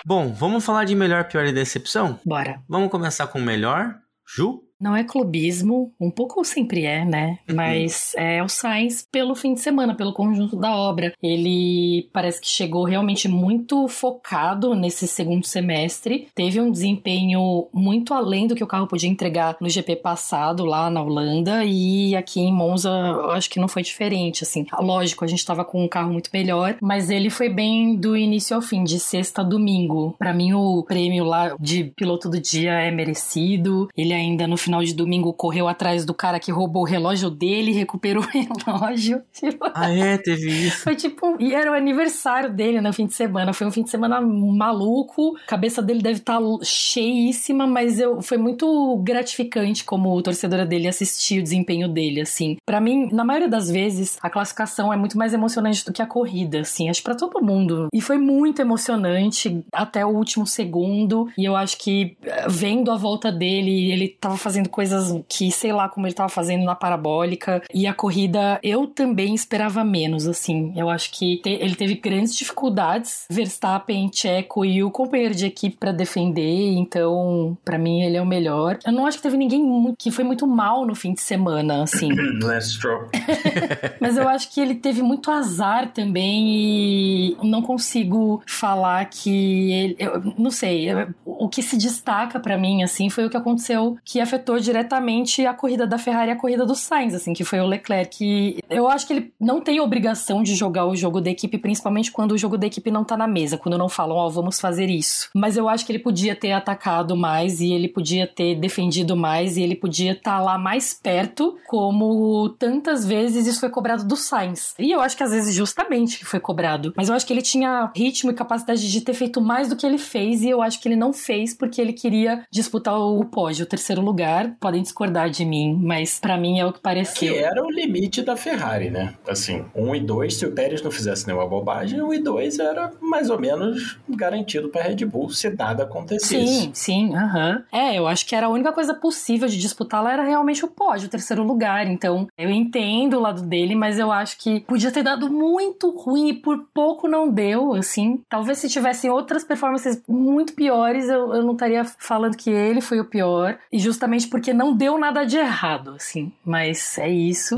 Bom, vamos falar de melhor, pior e decepção? Bora. Vamos começar com o melhor. Ju? Não é clubismo, um pouco sempre é, né? Mas é o Sainz pelo fim de semana, pelo conjunto da obra. Ele parece que chegou realmente muito focado nesse segundo semestre. Teve um desempenho muito além do que o carro podia entregar no GP passado lá na Holanda e aqui em Monza eu acho que não foi diferente, assim. Lógico, a gente tava com um carro muito melhor, mas ele foi bem do início ao fim, de sexta a domingo. Pra mim o prêmio lá de piloto do dia é merecido. Ele ainda no final de domingo correu atrás do cara que roubou o relógio dele, recuperou o relógio. Tipo, Ah, é, teve isso. Foi tipo, e era o aniversário dele no fim de semana. Foi um fim de semana maluco. A cabeça dele deve estar cheíssima, mas eu, foi muito gratificante como torcedora dele assistir o desempenho dele, assim. Pra mim, na maioria das vezes, a classificação é muito mais emocionante do que a corrida, assim. Acho pra todo mundo. E foi muito emocionante até o último segundo. E eu acho que eh, vendo a volta dele, ele tava fazendo coisas que sei lá como ele tava fazendo na parabólica. E a corrida eu também esperava menos, assim. Eu acho que te- ele teve grandes dificuldades. Verstappen, Checo e o companheiro de equipe pra defender. Então, pra mim, ele é o melhor. Eu não acho que teve ninguém que foi muito mal no fim de semana, assim. Lance Stroll. Mas eu acho que ele teve muito azar também e não consigo falar que ele. Eu não sei. O que se destaca pra mim, assim, foi o que aconteceu que afetou diretamente a corrida da Ferrari e a corrida do Sainz, assim, que foi o Leclerc. Que eu acho que ele não tem obrigação de jogar o jogo da equipe, principalmente quando o jogo da equipe não tá na mesa, quando não falam, ó, vamos fazer isso. Mas eu acho que ele podia ter atacado mais e ele podia ter defendido mais e ele podia estar lá mais perto, como tantas vezes isso foi cobrado do Sainz. E eu acho que às vezes justamente foi cobrado. Mas eu acho que ele tinha ritmo e capacidade de ter feito mais do que ele fez e eu acho que ele não fez porque ele queria disputar o pódio, o terceiro lugar. Podem discordar de mim, mas pra mim é o que Que pareceu. era o limite da Ferrari, né? Assim, 1 e 2, se o Pérez não fizesse nenhuma bobagem, 1 e 2 era mais ou menos garantido pra Red Bull se nada acontecesse. Sim, sim, aham. É, eu acho que era a única coisa possível de disputar lá era realmente o pódio, o terceiro lugar. Então, eu entendo o lado dele, mas eu acho que podia ter dado muito ruim e por pouco não deu, assim. Talvez se tivessem outras performances muito piores, eu, eu não estaria falando que ele foi o pior. E justamente porque não deu nada de errado, assim. Mas é isso.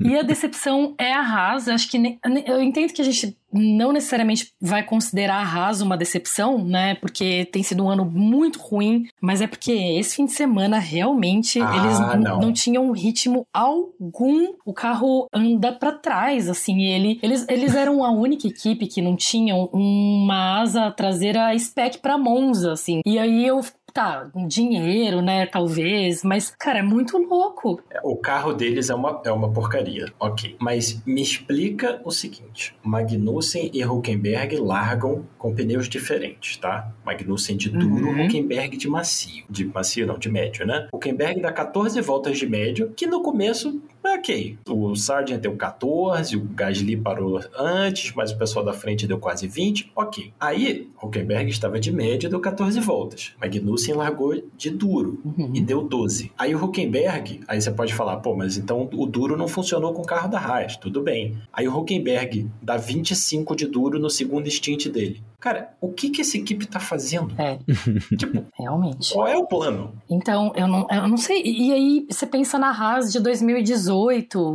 E a decepção é a Haas. Acho que ne- eu entendo que a gente não necessariamente vai considerar a Haas uma decepção, né? Porque tem sido um ano muito ruim, mas é porque esse fim de semana realmente Ah, eles não. não tinham ritmo algum. O carro anda pra trás, assim. Ele, eles, eles eram a única equipe que não tinham uma asa traseira spec pra Monza, assim. E aí eu tá, dinheiro, né, talvez, mas, cara, é muito louco. O carro deles é uma, é uma porcaria, ok. Mas me explica o seguinte: Magnussen e Huckenberg largam com pneus diferentes, tá? Magnussen de duro, Uhum. Huckenberg de macio. De macio, não, de médio, né? Huckenberg dá 14 voltas de médio, que no começo ok. O Sargent deu 14, o Gasly parou antes, mas o pessoal da frente deu quase 20, ok. Aí, Huckenberg estava de médio e deu 14 voltas. Magnussen largou de duro Uhum. e deu 12. Aí o Huckenberg, aí você pode falar, pô, mas então o duro não funcionou com o carro da Haas, tudo bem. Aí o Huckenberg dá 25 de duro no segundo stint dele. Cara, o que que essa equipe tá fazendo? É, Tipo, realmente. qual é o plano? Então, eu não, eu não sei. E aí, você pensa na Haas de 2018,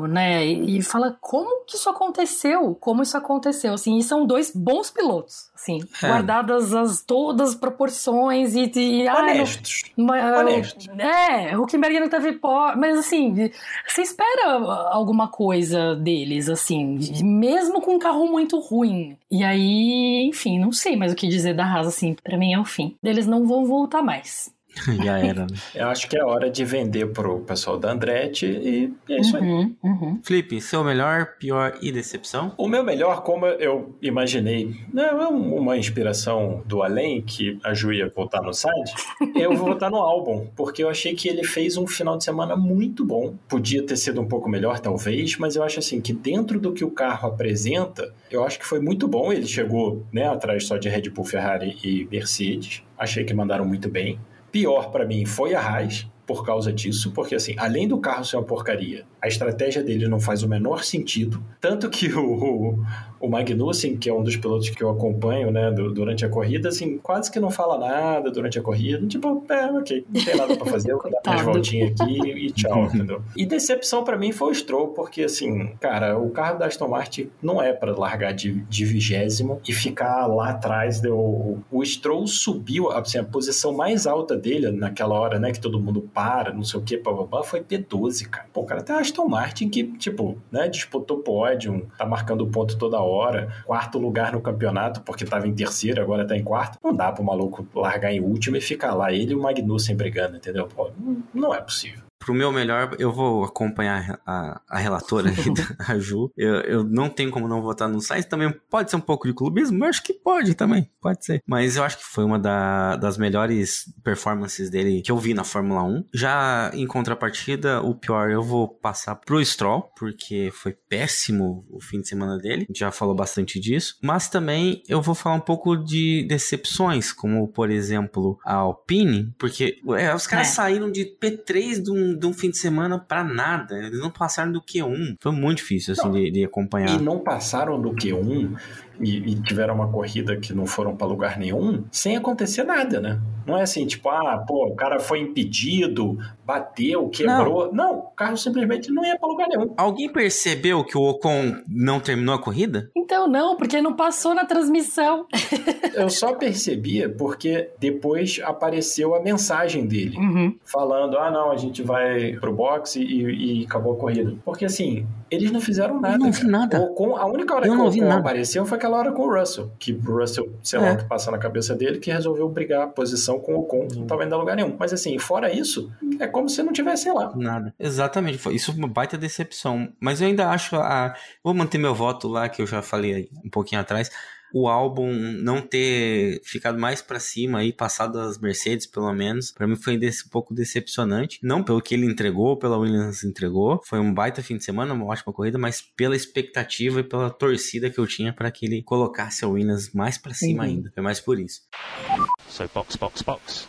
né? E, fala como que isso aconteceu? Como isso aconteceu? Assim, e são dois bons pilotos, assim, É. guardadas as, todas as proporções e. e ah, não- Honestos. Mas, Honestos. É, o Huckenberg não teve pó, mas assim, você espera alguma coisa deles, assim, mesmo com um carro muito ruim. E aí, enfim, não sei mais o que dizer da Haas, assim, pra mim é o fim. Eles não vão voltar mais. Já era, né? Eu acho que é hora de vender pro pessoal da Andretti e é isso aí. Uhum, uhum. Felipe, seu melhor, pior e decepção? O meu melhor, como eu imaginei, não é uma inspiração do além que a Ju ia votar no site, eu vou votar no álbum, porque eu achei que ele fez um final de semana muito bom. Podia ter sido um pouco melhor, talvez, mas eu acho assim que dentro do que o carro apresenta, eu acho que foi muito bom. Ele chegou né, atrás só de Red Bull, Ferrari e Mercedes. Achei que mandaram muito bem. Pior pra mim foi a Haas, por causa disso, porque assim, além do carro ser uma porcaria, a estratégia dele não faz o menor sentido. Tanto que o, o, o Magnussen, que é um dos pilotos que eu acompanho, né, du- durante a corrida, assim, quase que não fala nada durante a corrida. Tipo, é, ok, não tem nada pra fazer, eu vou dar umas voltinhas aqui e tchau, entendeu? E decepção pra mim foi o Stroll, porque assim, cara, o carro da Aston Martin não é pra largar de, de vigésimo e ficar lá atrás. Deu, o, o Stroll subiu, assim, a posição mais alta dele naquela hora, né, que todo mundo para, não sei o que, bababá, foi P12, cara. Pô, o cara a Aston Martin que, tipo, né, disputou pódio, tá marcando ponto toda hora, quarto lugar no campeonato, porque tava em terceiro, agora tá em quarto. Não dá pro maluco largar em último e ficar lá, ele e o Magnussen brigando, entendeu? Pô, não é possível. Pro meu melhor, eu vou acompanhar a, a relatora a Ju. Eu, eu não tenho como não votar no Sainz. Também pode ser um pouco de clubismo, mas acho que pode também. Pode ser. Mas eu acho que foi uma da- das melhores performances dele que eu vi na Fórmula 1. Já em contrapartida, o pior eu vou passar pro Stroll, porque foi péssimo o fim de semana dele. A gente já falou bastante disso. Mas também eu vou falar um pouco de decepções, como por exemplo a Alpine, porque é, os caras É. saíram de P3 de um, de um fim de semana pra nada. Eles não passaram do Q1. Foi muito difícil assim de, de acompanhar. E não passaram do Q1 e, e tiveram uma corrida que não foram pra lugar nenhum, sem acontecer nada, né? Não é assim, tipo, ah, pô, o cara foi impedido, bateu, quebrou. Não, o carro simplesmente não ia pra lugar nenhum. Alguém percebeu que o Ocon não terminou a corrida? Então não, porque não passou na transmissão. Eu só percebia porque depois apareceu a mensagem dele. Uhum. falando, ah não, a gente vai pro boxe e, e acabou a corrida. Porque assim, eles não fizeram nada. Eu não vi cara. nada. O Ocon- a única hora Eu que não o Ocon nada. apareceu foi aquela hora com o Russell. Que o Russell, sei lá É. o que passa na cabeça dele, que resolveu brigar a posição com o Ocon, que não tava indo a lugar nenhum. Mas assim, fora isso, é como se não tivesse lá. Nada. Exatamente. Foi, isso foi uma baita decepção. Mas eu ainda acho a. Vou manter meu voto lá, que eu já falei um pouquinho atrás. O álbum não ter ficado mais pra cima aí, passado das Mercedes, pelo menos, Pra mim foi desse, um pouco decepcionante. Não pelo que ele entregou, pela Williams entregou. Foi um baita fim de semana, uma ótima corrida, mas pela expectativa e pela torcida que eu tinha pra que ele colocasse a Williams mais pra cima Uhum. ainda. Foi mais por isso. So box, box, box.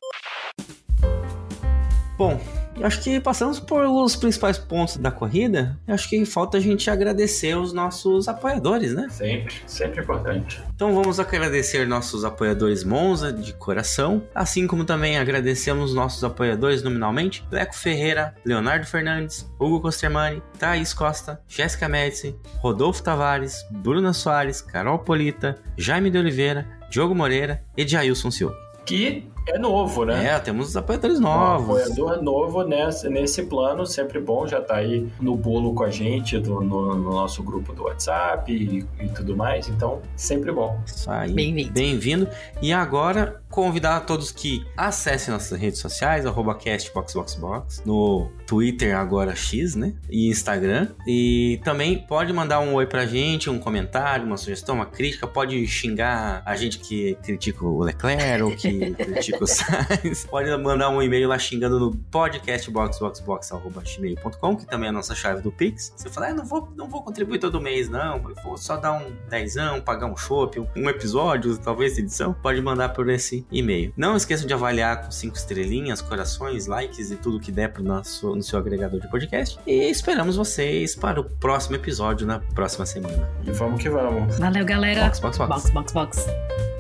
Bom, eu acho que passamos por os principais pontos da corrida. Eu acho que falta a gente agradecer os nossos apoiadores, né? Sempre, sempre importante. Então vamos agradecer nossos apoiadores Monza de coração, assim como também agradecemos nossos apoiadores nominalmente: Leco Ferreira, Leonardo Fernandes, Hugo Costermani, Thaís Costa, Jéssica Médici, Rodolfo Tavares, Bruna Soares, Carol Polita, Jaime de Oliveira, Diogo Moreira e Jailson Silva. Que é novo, né? É, temos apoiadores Um novos. apoiador novo nesse, nesse plano, sempre bom, já tá aí no bolo com a gente, do- no, no nosso grupo do WhatsApp e, e tudo mais, então sempre bom. Isso aí. Bem-vindo. Bem-vindo. E agora, convidar a todos que acessem nossas redes sociais, arroba castboxboxbox, no Twitter, agora X, né? E Instagram. E também pode mandar um oi pra gente, um comentário, uma sugestão, uma crítica. Pode xingar a gente que critica o Leclerc ou que critica o Sainz. Pode mandar um e-mail lá xingando no podcastboxboxbox.gmail.com, que também é a nossa chave do Pix. Você fala, ah, não vou, não vou contribuir todo mês, não. Eu vou só dar um dezão, pagar um chopp, um, episódio, talvez edição. Pode mandar por esse e-mail. Não esqueçam de avaliar com cinco estrelinhas, corações, likes e tudo que der pro nosso, no seu agregador de podcast. E esperamos vocês para o próximo episódio na próxima semana. E vamos que vamos. Valeu, galera. Box, box, box. box, box. box.